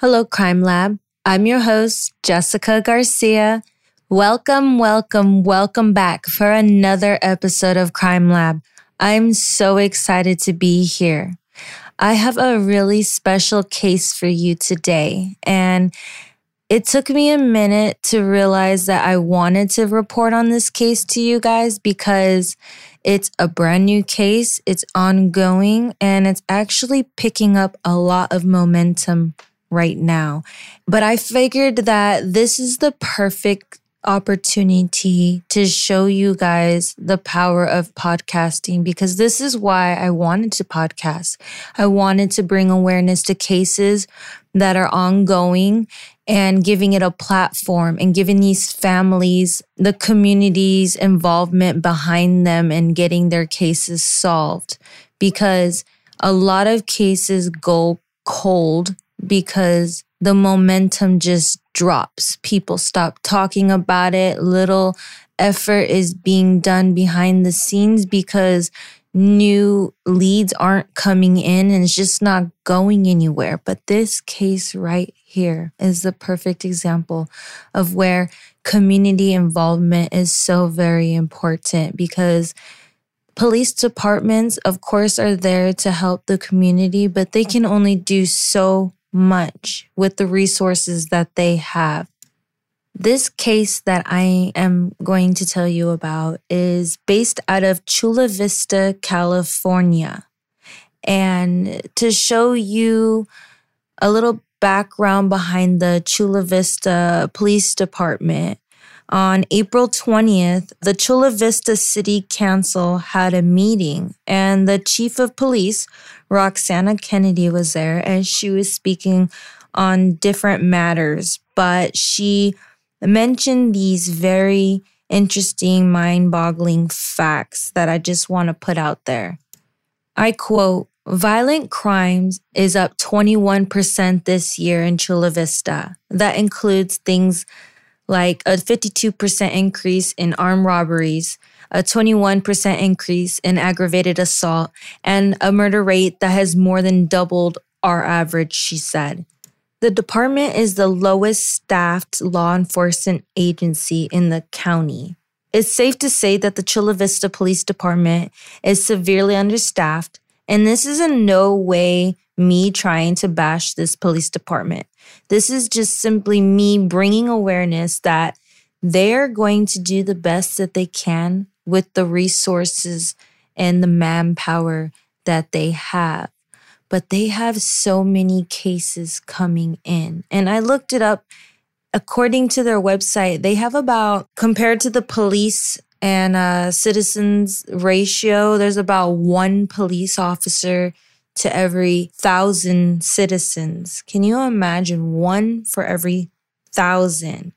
Hello, Crime Lab. I'm your host, Jessica Garcia. Welcome, welcome, welcome back for another episode of Crime Lab. I'm so excited to be here. I have a really special case for you today, and it took me a minute to realize that I wanted to report on this case to you guys because it's a brand new case, it's ongoing, and it's actually picking up a lot of momentum right now. But I figured that this is the perfect opportunity to show you guys the power of podcasting because this is why I wanted to podcast. I wanted to bring awareness to cases that are ongoing and giving it a platform and giving these families the community's involvement behind them and getting their cases solved because a lot of cases go cold because the momentum just drops. People stop talking about it. Little effort is being done behind the scenes because new leads aren't coming in and it's just not going anywhere. But this case right here is the perfect example of where community involvement is so very important because police departments, of course, are there to help the community, but they can only do so much with the resources that they have. This case that I am going to tell you about is based out of Chula Vista, California. And to show you a little background behind the Chula Vista Police Department, on April 20th, the Chula Vista City Council had a meeting, and the chief of police, Roxana Kennedy, was there, and she was speaking on different matters. But she mentioned these very interesting, mind boggling facts that I just want to put out there. I quote, Violent crimes is up 21% this year in Chula Vista. That includes things like a 52% increase in armed robberies, a 21% increase in aggravated assault, and a murder rate that has more than doubled our average, she said. The department is the lowest staffed law enforcement agency in the county. It's safe to say that the Chula Vista Police Department is severely understaffed, and this is in no way me trying to bash this police department. This is just simply me bringing awareness that they're going to do the best that they can with the resources and the manpower that they have. But they have so many cases coming in. And I looked it up. According to their website, they have about, compared to the police and uh, citizens ratio, there's about one police officer to every thousand citizens. Can you imagine one for every thousand?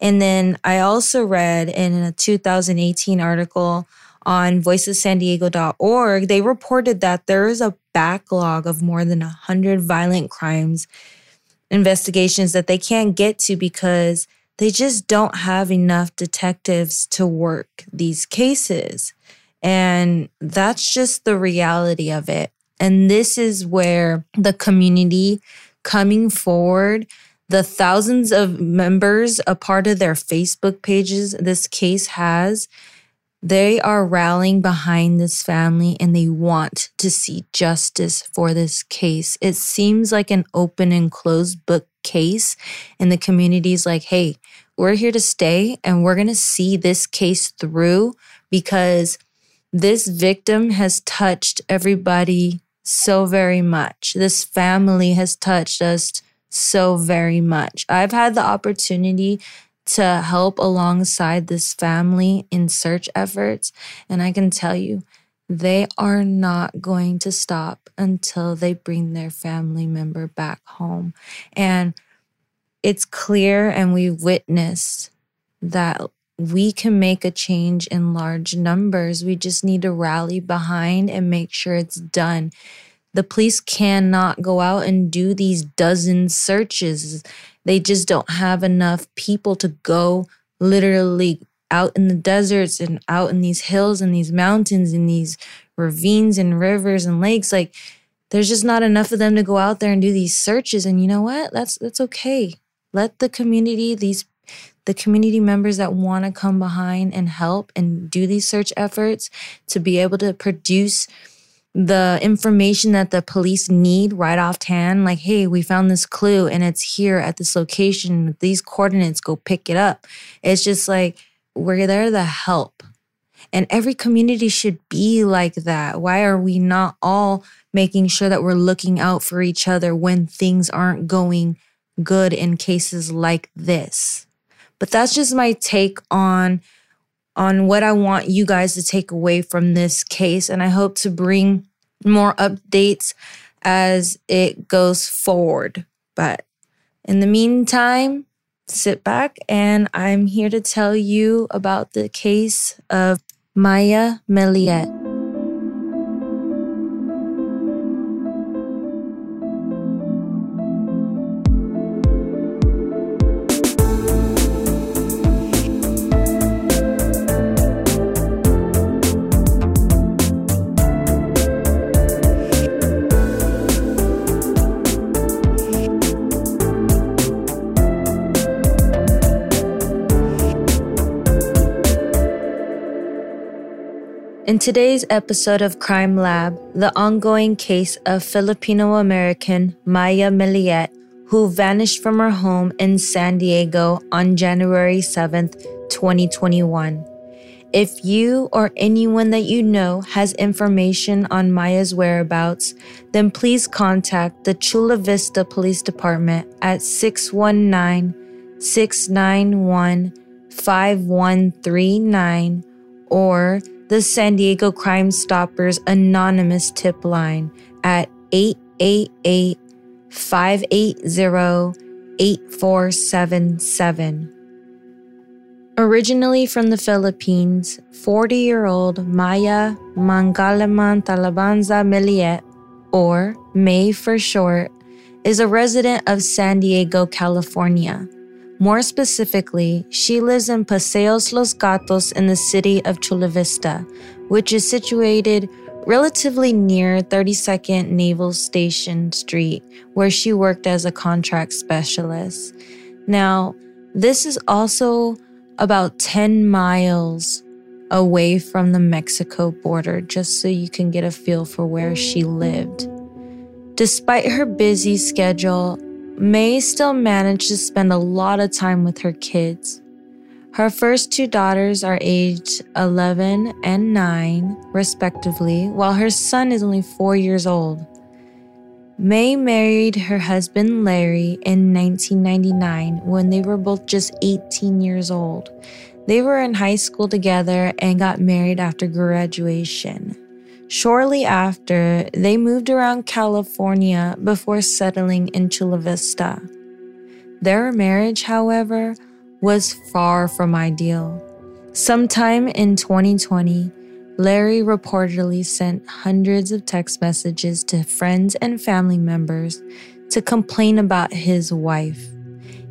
And then I also read in a 2018 article on voiceofsandiego.org, they reported that there is a backlog of more than 100 violent crimes investigations that they can't get to because they just don't have enough detectives to work these cases. And that's just the reality of it. And this is where the community coming forward, the thousands of members, a part of their Facebook pages this case has, they are rallying behind this family and they want to see justice for this case. It seems like an open and closed book case, and the community's like, hey, we're here to stay and we're going to see this case through because this victim has touched everybody so very much. This family has touched us so very much. I've had the opportunity to help alongside this family in search efforts, and I can tell you, they are not going to stop until they bring their family member back home. And it's clear, and we've witnessed that we can make a change in large numbers. We just need to rally behind and make sure it's done. The police cannot go out and do these dozen searches. They just don't have enough people to go literally out in the deserts and out in these hills and these mountains and these ravines and rivers and lakes. Like, there's just not enough of them to go out there and do these searches. And you know what? That's that's okay. Let the community, these the community members that want to come behind and help and do these search efforts to be able to produce the information that the police need right offhand like hey we found this clue and it's here at this location. These coordinates go pick it up. It's just like we're there to help. And every community should be like that. Why are we not all making sure that we're looking out for each other when things aren't going good in cases like this? But that's just my take on on what I want you guys to take away from this case and I hope to bring more updates as it goes forward. But in the meantime, sit back and I'm here to tell you about the case of Maya Millette. Today's episode of Crime Lab, the ongoing case of Filipino American Maya Millette, who vanished from her home in San Diego on January 7th, 2021. If you or anyone that you know has information on Maya's whereabouts, then please contact the Chula Vista Police Department at 619 691 5139 or the San Diego Crime Stoppers anonymous tip line at 888 580 8477. Originally from the Philippines, 40 year old Maya Mangalaman Talabanza Millette, or May for short, is a resident of San Diego, California. More specifically, she lives in Paseos Los Gatos in the city of Chula Vista, which is situated relatively near 32nd Naval Station Street, where she worked as a contract specialist. Now, this is also about 10 miles away from the Mexico border, just so you can get a feel for where she lived. Despite her busy schedule, May still managed to spend a lot of time with her kids. Her first two daughters are aged 11 and 9, respectively, while her son is only 4 years old. May married her husband Larry in 1999 when they were both just 18 years old. They were in high school together and got married after graduation. Shortly after, they moved around California before settling in Chula Vista. Their marriage, however, was far from ideal. Sometime in 2020, Larry reportedly sent hundreds of text messages to friends and family members to complain about his wife.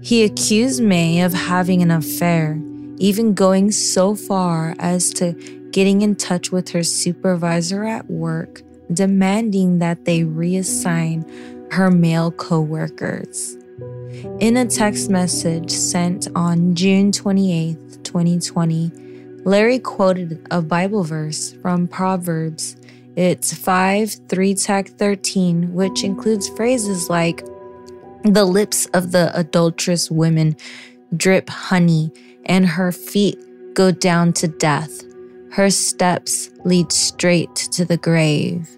He accused May of having an affair, even going so far as to getting in touch with her supervisor at work, demanding that they reassign her male coworkers. In a text message sent on June 28, 2020, Larry quoted a Bible verse from Proverbs. It's 5 3 tech 13, which includes phrases like, The lips of the adulterous women drip honey, and her feet go down to death. Her steps lead straight to the grave.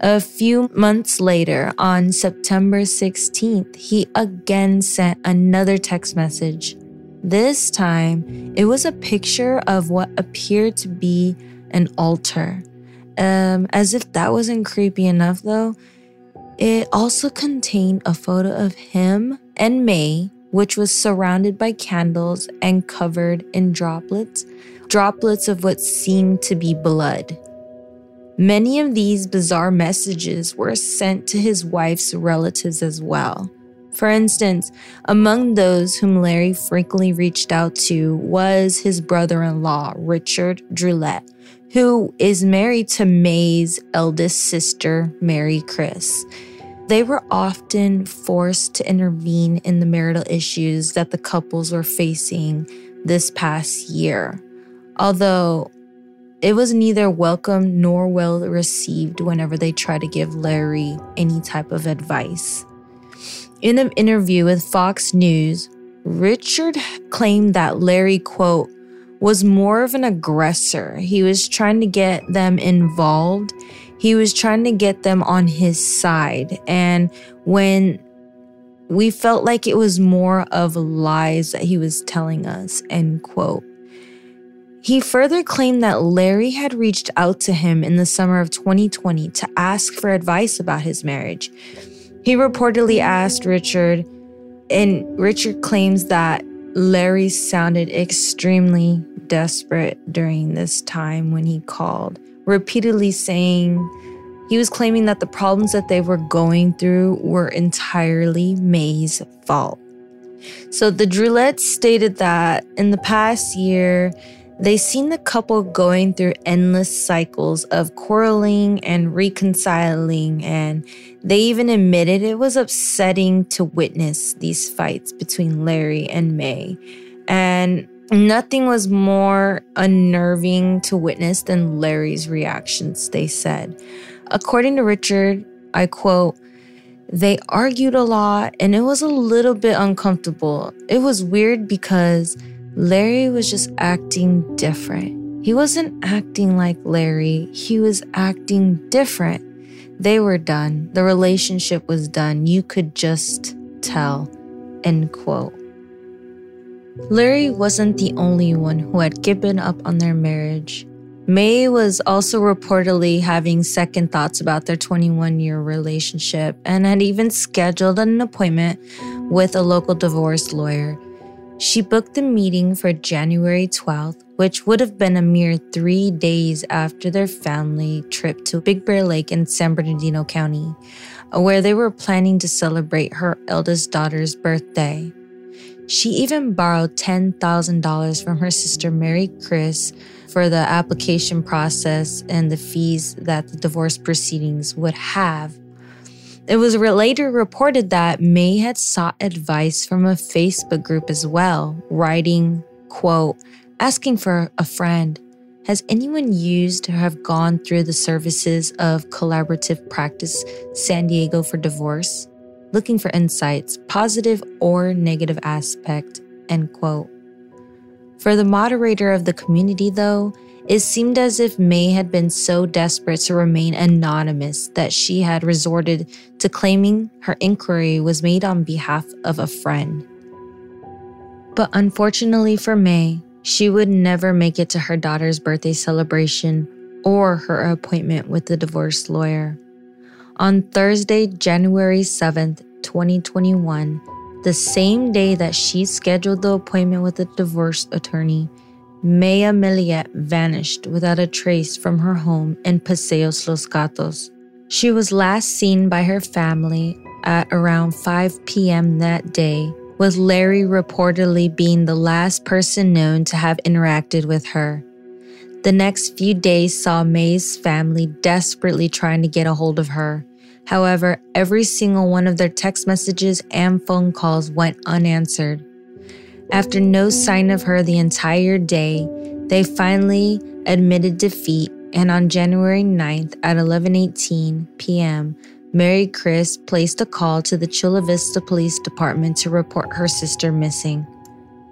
A few months later, on September 16th, he again sent another text message. This time, it was a picture of what appeared to be an altar. Um, as if that wasn't creepy enough, though, it also contained a photo of him and May, which was surrounded by candles and covered in droplets droplets of what seemed to be blood. Many of these bizarre messages were sent to his wife's relatives as well. For instance, among those whom Larry frequently reached out to was his brother in law, Richard Drouaillet, who is married to May's eldest sister, Mary Chris. They were often forced to intervene in the marital issues that the couples were facing this past year. Although it was neither welcome nor well received whenever they tried to give Larry any type of advice. In an interview with Fox News, Richard claimed that Larry, quote, was more of an aggressor. He was trying to get them involved. He was trying to get them on his side. And when we felt like it was more of lies that he was telling us, end quote. He further claimed that Larry had reached out to him in the summer of 2020 to ask for advice about his marriage. He reportedly asked Richard, and Richard claims that Larry sounded extremely desperate during this time when he called, repeatedly saying he was claiming that the problems that they were going through were entirely May's fault. So the Drouaillets stated that in the past year, they seen the couple going through endless cycles of quarreling and reconciling, and they even admitted it was upsetting to witness these fights between Larry and May. And nothing was more unnerving to witness than Larry's reactions, they said. According to Richard, I quote, they argued a lot and it was a little bit uncomfortable. It was weird because Larry was just acting different. He wasn't acting like Larry, he was acting different. They were done. The relationship was done. You could just tell. End quote. Larry wasn't the only one who had given up on their marriage. May was also reportedly having second thoughts about their 21 year relationship and had even scheduled an appointment with a local divorce lawyer. She booked the meeting for January 12th, which would have been a mere three days after their family trip to Big Bear Lake in San Bernardino County, where they were planning to celebrate her eldest daughter's birthday. She even borrowed $10,000 from her sister Mary Chris for the application process and the fees that the divorce proceedings would have it was later reported that May had sought advice from a Facebook group as well, writing, quote, asking for a friend. Has anyone used or have gone through the services of Collaborative Practice San Diego for divorce? Looking for insights, positive or negative aspect, end quote. For the moderator of the community, though, it seemed as if May had been so desperate to remain anonymous that she had resorted to claiming her inquiry was made on behalf of a friend. But unfortunately for May, she would never make it to her daughter's birthday celebration or her appointment with the divorce lawyer. On Thursday, January 7th, 2021, the same day that she scheduled the appointment with the divorce attorney, Maya Millette vanished without a trace from her home in Paseos Los Gatos. She was last seen by her family at around 5 p.m. that day, with Larry reportedly being the last person known to have interacted with her. The next few days saw May's family desperately trying to get a hold of her. However, every single one of their text messages and phone calls went unanswered. After no sign of her the entire day, they finally admitted defeat and on January 9th at 11:18 p.m., Mary Chris placed a call to the Chula Vista Police Department to report her sister missing.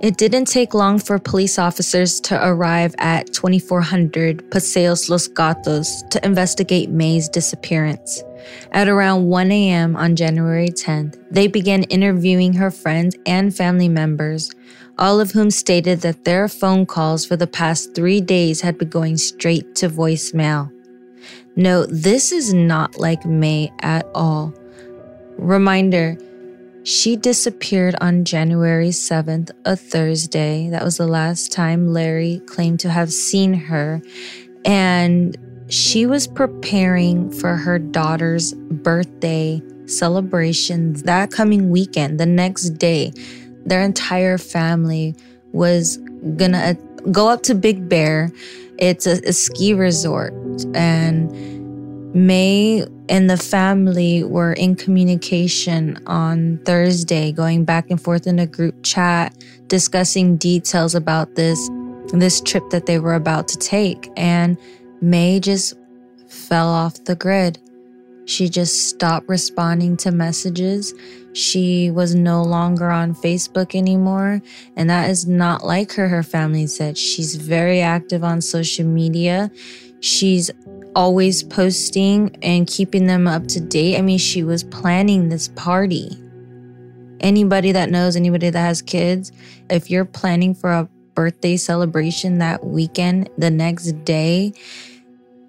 It didn't take long for police officers to arrive at 2400 Paseos Los Gatos to investigate May's disappearance. At around 1 a.m. on January 10th, they began interviewing her friends and family members, all of whom stated that their phone calls for the past three days had been going straight to voicemail. Note, this is not like May at all. Reminder, she disappeared on January 7th, a Thursday. That was the last time Larry claimed to have seen her. And she was preparing for her daughter's birthday celebration that coming weekend, the next day. Their entire family was gonna go up to Big Bear It's a, a ski resort. And May and the family were in communication on Thursday, going back and forth in a group chat, discussing details about this this trip that they were about to take. And May just fell off the grid. She just stopped responding to messages. She was no longer on Facebook anymore. And that is not like her, her family said. She's very active on social media. She's always posting and keeping them up to date. I mean, she was planning this party. Anybody that knows, anybody that has kids, if you're planning for a birthday celebration that weekend, the next day,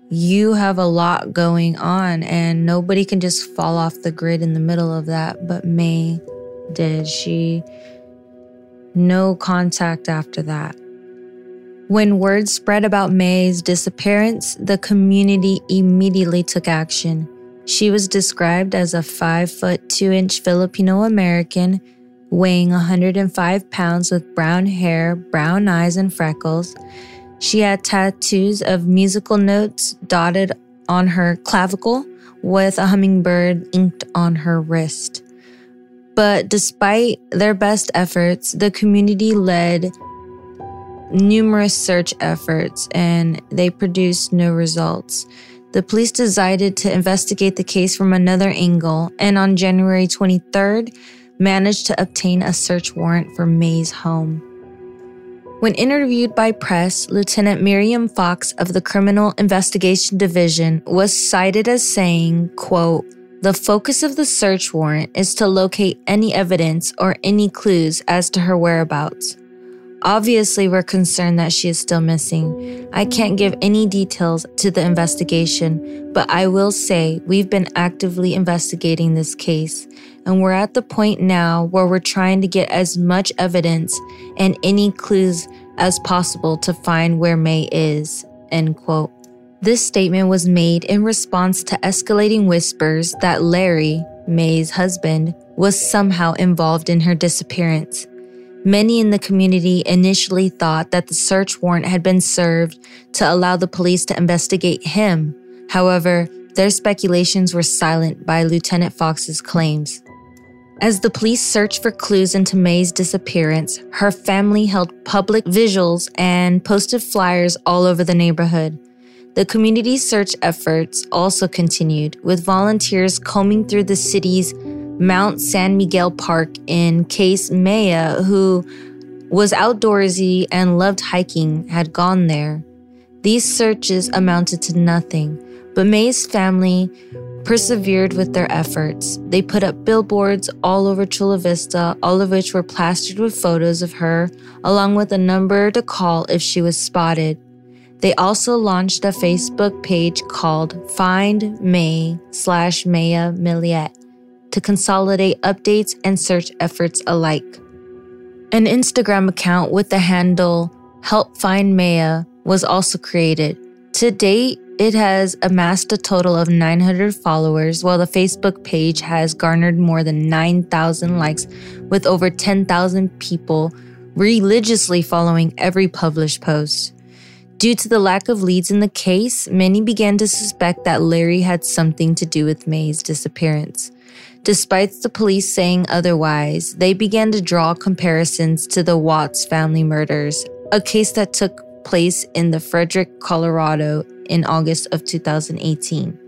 you have a lot going on and nobody can just fall off the grid in the middle of that. But May did. She, no contact after that. When word spread about May's disappearance, the community immediately took action. She was described as a 5 foot 2 inch Filipino American, weighing 105 pounds with brown hair, brown eyes, and freckles. She had tattoos of musical notes dotted on her clavicle with a hummingbird inked on her wrist. But despite their best efforts, the community led numerous search efforts and they produced no results. The police decided to investigate the case from another angle and on January 23rd managed to obtain a search warrant for May's home. When interviewed by press, Lieutenant Miriam Fox of the Criminal Investigation Division was cited as saying, quote, the focus of the search warrant is to locate any evidence or any clues as to her whereabouts. Obviously, we're concerned that she is still missing. I can't give any details to the investigation, but I will say we've been actively investigating this case, and we're at the point now where we're trying to get as much evidence and any clues as possible to find where May is. End quote. This statement was made in response to escalating whispers that Larry, May's husband, was somehow involved in her disappearance. Many in the community initially thought that the search warrant had been served to allow the police to investigate him. However, their speculations were silent by Lieutenant Fox's claims. As the police searched for clues into May's disappearance, her family held public vigils and posted flyers all over the neighborhood. The community search efforts also continued, with volunteers combing through the city's Mount San Miguel Park in case Maya, who was outdoorsy and loved hiking, had gone there. These searches amounted to nothing, but May's family persevered with their efforts. They put up billboards all over Chula Vista, all of which were plastered with photos of her, along with a number to call if she was spotted. They also launched a Facebook page called Find May slash Maya Millette to consolidate updates and search efforts alike. An Instagram account with the handle Help Find Maya was also created. To date, it has amassed a total of 900 followers, while the Facebook page has garnered more than 9,000 likes, with over 10,000 people religiously following every published post. Due to the lack of leads in the case, many began to suspect that Larry had something to do with May's disappearance. Despite the police saying otherwise, they began to draw comparisons to the Watts family murders, a case that took place in the Frederick, Colorado in August of 2018.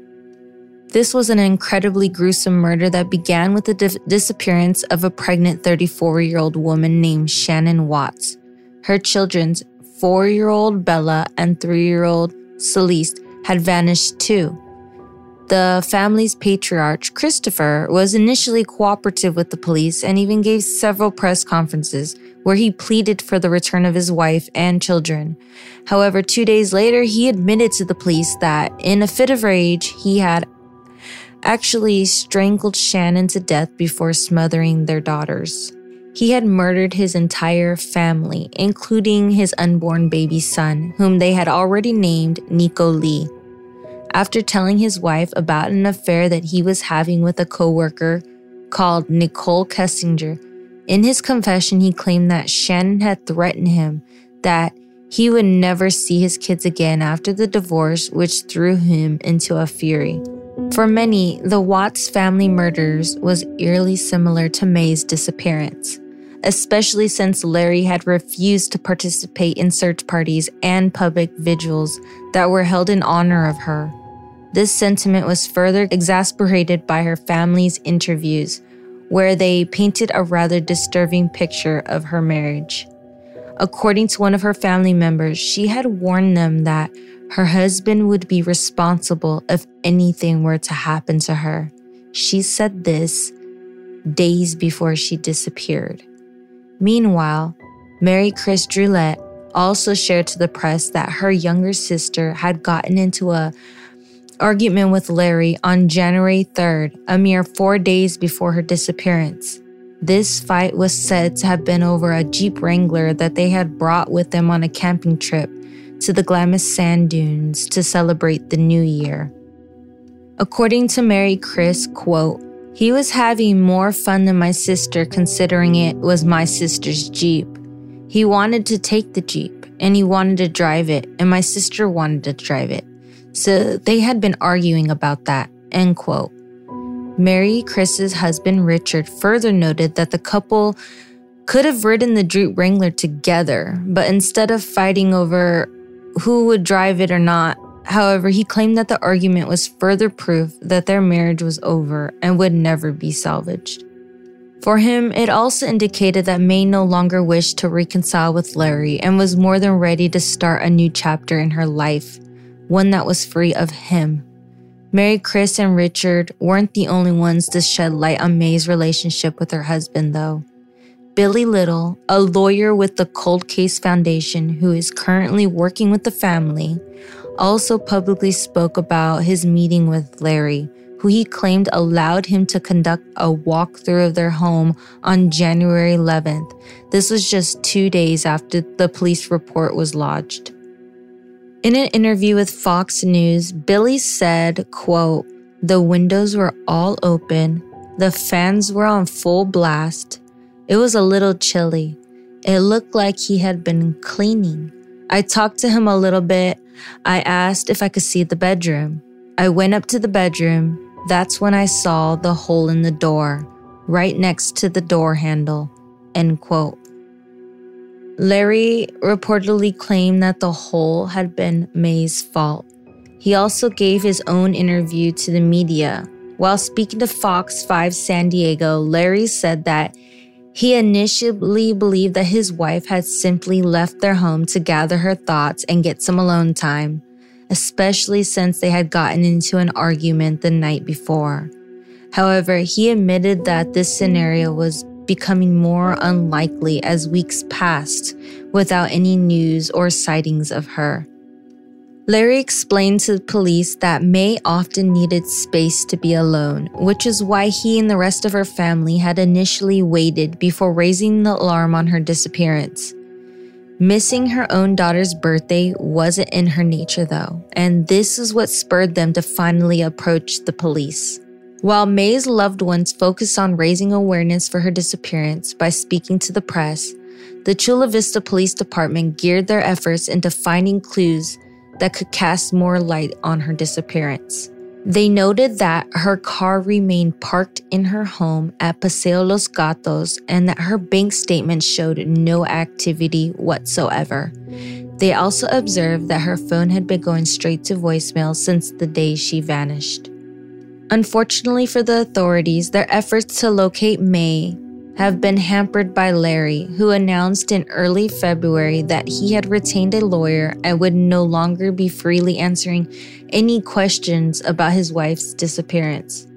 This was an incredibly gruesome murder that began with the di- disappearance of a pregnant 34 year old woman named Shannon Watts. Her children's four year old Bella and three year old Celeste had vanished too. The family's patriarch, Christopher, was initially cooperative with the police and even gave several press conferences where he pleaded for the return of his wife and children. However, two days later, he admitted to the police that, in a fit of rage, he had actually strangled Shannon to death before smothering their daughters. He had murdered his entire family, including his unborn baby son, whom they had already named Nico Lee. After telling his wife about an affair that he was having with a coworker called Nicole Kessinger, in his confession he claimed that Shannon had threatened him that He would never see his kids again after the divorce, which threw him into a fury. For many, the Watts family murders was eerily similar to May's disappearance, especially since Larry had refused to participate in search parties and public vigils that were held in honor of her. This sentiment was further exasperated by her family's interviews, where they painted a rather disturbing picture of her marriage. According to one of her family members, she had warned them that her husband would be responsible if anything were to happen to her. She said this days before she disappeared. Meanwhile, Mary Chris Drouaillet also shared to the press that her younger sister had gotten into a argument with Larry on January 3rd, a mere 4 days before her disappearance. This fight was said to have been over a Jeep Wrangler that they had brought with them on a camping trip to the Glamis sand dunes to celebrate the new year. According to Mary Chris, quote, he was having more fun than my sister considering it was my sister's Jeep. He wanted to take the Jeep and he wanted to drive it and my sister wanted to drive it. So they had been arguing about that, end quote. Mary Chris's husband Richard further noted that the couple could have ridden the Jeep Wrangler together, but instead of fighting over who would drive it or not, however, he claimed that the argument was further proof that their marriage was over and would never be salvaged. For him, it also indicated that May no longer wished to reconcile with Larry and was more than ready to start a new chapter in her life, one that was free of him. Mary Chris and Richard weren't the only ones to shed light on May's relationship with her husband, though. Billy Little, a lawyer with the Cold Case Foundation who is currently working with the family, also publicly spoke about his meeting with Larry, who he claimed allowed him to conduct a walkthrough of their home on January 11th. This was just two days after the police report was lodged. In an interview with Fox News, Billy said, quote, the windows were all open, the fans were on full blast. It was a little chilly. It looked like he had been cleaning. I talked to him a little bit. I asked if I could see the bedroom. I went up to the bedroom. That's when I saw the hole in the door, right next to the door handle. End quote. Larry reportedly claimed that the hole had been May's fault. He also gave his own interview to the media. While speaking to Fox 5 San Diego, Larry said that he initially believed that his wife had simply left their home to gather her thoughts and get some alone time, especially since they had gotten into an argument the night before. However, he admitted that this scenario was becoming more unlikely as weeks passed without any news or sightings of her. Larry explained to the police that May often needed space to be alone, which is why he and the rest of her family had initially waited before raising the alarm on her disappearance. Missing her own daughter's birthday wasn't in her nature, though, and this is what spurred them to finally approach the police. While May's loved ones focused on raising awareness for her disappearance by speaking to the press, the Chula Vista Police Department geared their efforts into finding clues that could cast more light on her disappearance. They noted that her car remained parked in her home at Paseo Los Gatos and that her bank statement showed no activity whatsoever. They also observed that her phone had been going straight to voicemail since the day she vanished. Unfortunately for the authorities, their efforts to locate May have been hampered by Larry, who announced in early February that he had retained a lawyer and would no longer be freely answering any questions about his wife's disappearance.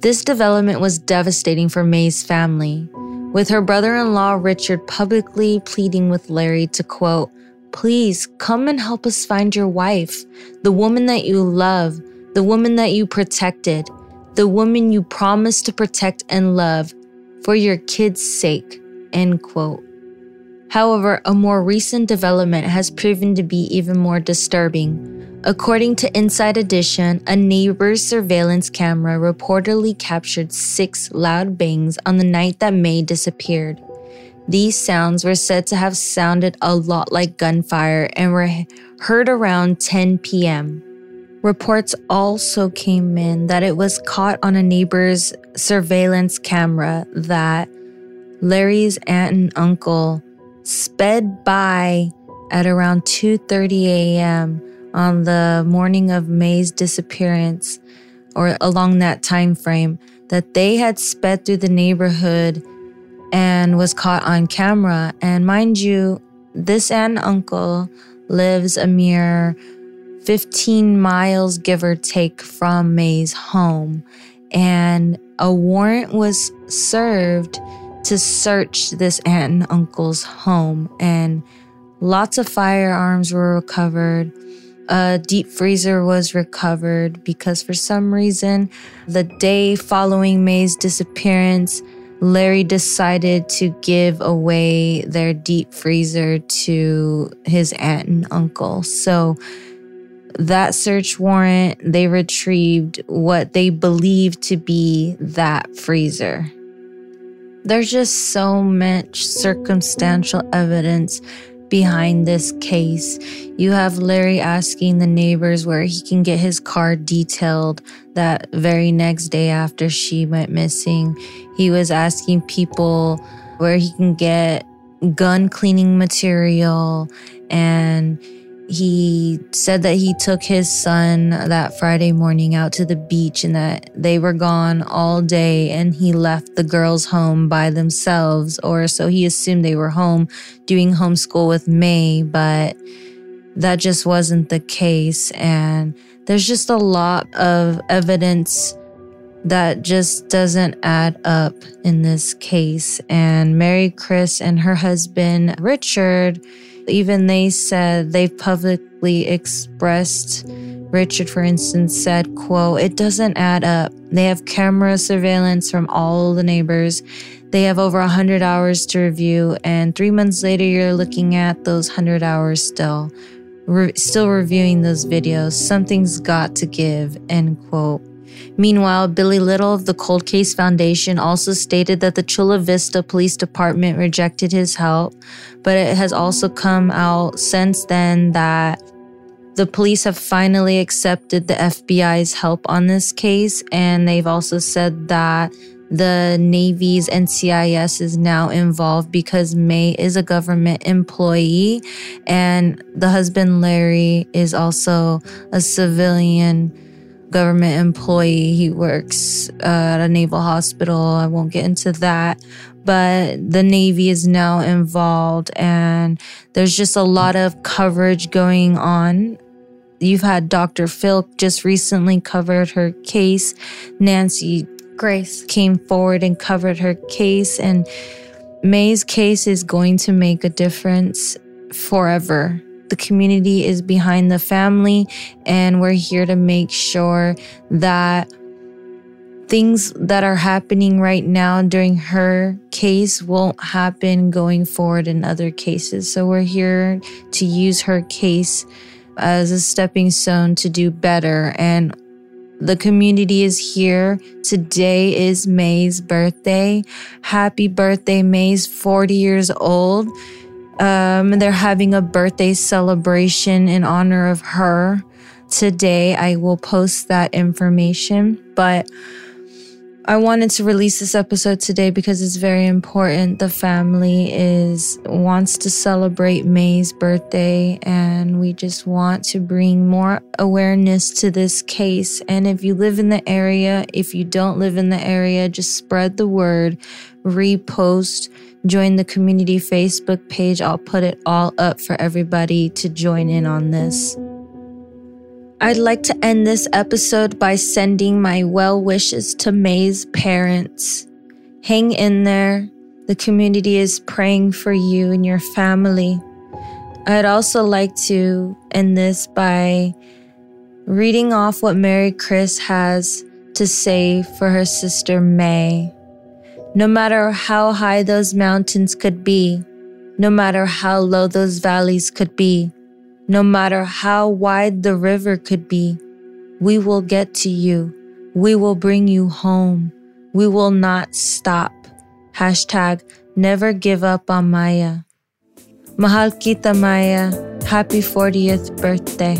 This development was devastating for May's family, with her brother in law Richard publicly pleading with Larry to quote, Please come and help us find your wife, the woman that you love the woman that you protected, the woman you promised to protect and love for your kids' sake. End quote. However, a more recent development has proven to be even more disturbing. According to Inside Edition, a neighbor's surveillance camera reportedly captured six loud bangs on the night that May disappeared. These sounds were said to have sounded a lot like gunfire and were heard around 10 p.m. Reports also came in that it was caught on a neighbor's surveillance camera that Larry's aunt and uncle sped by at around 2:30 a.m. on the morning of May's disappearance or along that time frame that they had sped through the neighborhood and was caught on camera and mind you this aunt and uncle lives a mere 15 miles give or take from May's home and a warrant was served to search this aunt and uncle's home and Lots of firearms were recovered. A deep freezer was recovered because for some reason, the day following May's disappearance, Larry decided to give away their deep freezer to his aunt and uncle. So, that search warrant, they retrieved what they believed to be that freezer. There's just so much circumstantial evidence behind this case. You have Larry asking the neighbors where he can get his car detailed that very next day after she went missing. He was asking people where he can get gun cleaning material and he said that he took his son that Friday morning out to the beach and that they were gone all day and he left the girls home by themselves or so he assumed they were home doing homeschool with May but that just wasn't the case. And there's just a lot of evidence that just doesn't add up in this case. And Mary Chris and her husband Richard even they said they've publicly expressed Richard, for instance, said, quote, it doesn't add up. They have camera surveillance from all the neighbors. They have over 100 hours to review. And three months later, you're looking at those 100 hours still, re- still reviewing those videos. Something's got to give, end quote. Meanwhile, Billy Little of the Cold Case Foundation also stated that the Chula Vista Police Department rejected his help, but it has also come out since then that the police have finally accepted the FBI's help on this case, and they've also said that the Navy's NCIS is now involved because May is a government employee, and the husband Larry is also a civilian government employee. He works uh, at a naval hospital. I won't get into that. But the Navy is now involved, and there's just a lot of coverage going on. You've had Dr. Phil just recently covered her case. Nancy Grace came forward and covered her case, and May's case is going to make a difference forever the community is behind the family, and we're here to make sure that things that are happening right now during her case won't happen going forward in other cases. So we're here to use her case as a stepping stone to do better. And the community is here. Today is May's birthday. Happy birthday, May's 40 years old. Um, they're having a birthday celebration in honor of her today. I will post that information, but I wanted to release this episode today because it's very important. The family is wants to celebrate May's birthday and we just want to bring more awareness to this case. And if you live in the area, if you don't live in the area, just spread the word, repost join the community Facebook page. I'll put it all up for everybody to join in on this. I'd like to end this episode by sending my well wishes to May's parents. Hang in there. The community is praying for you and your family. I'd also like to end this by reading off what Mary Chris has to say for her sister May. No matter how high those mountains could be, no matter how low those valleys could be, no matter how wide the river could be, we will get to you. We will bring you home. We will not stop. Hashtag Never give up on Maya. Mahal kita Maya. Happy 40th birthday.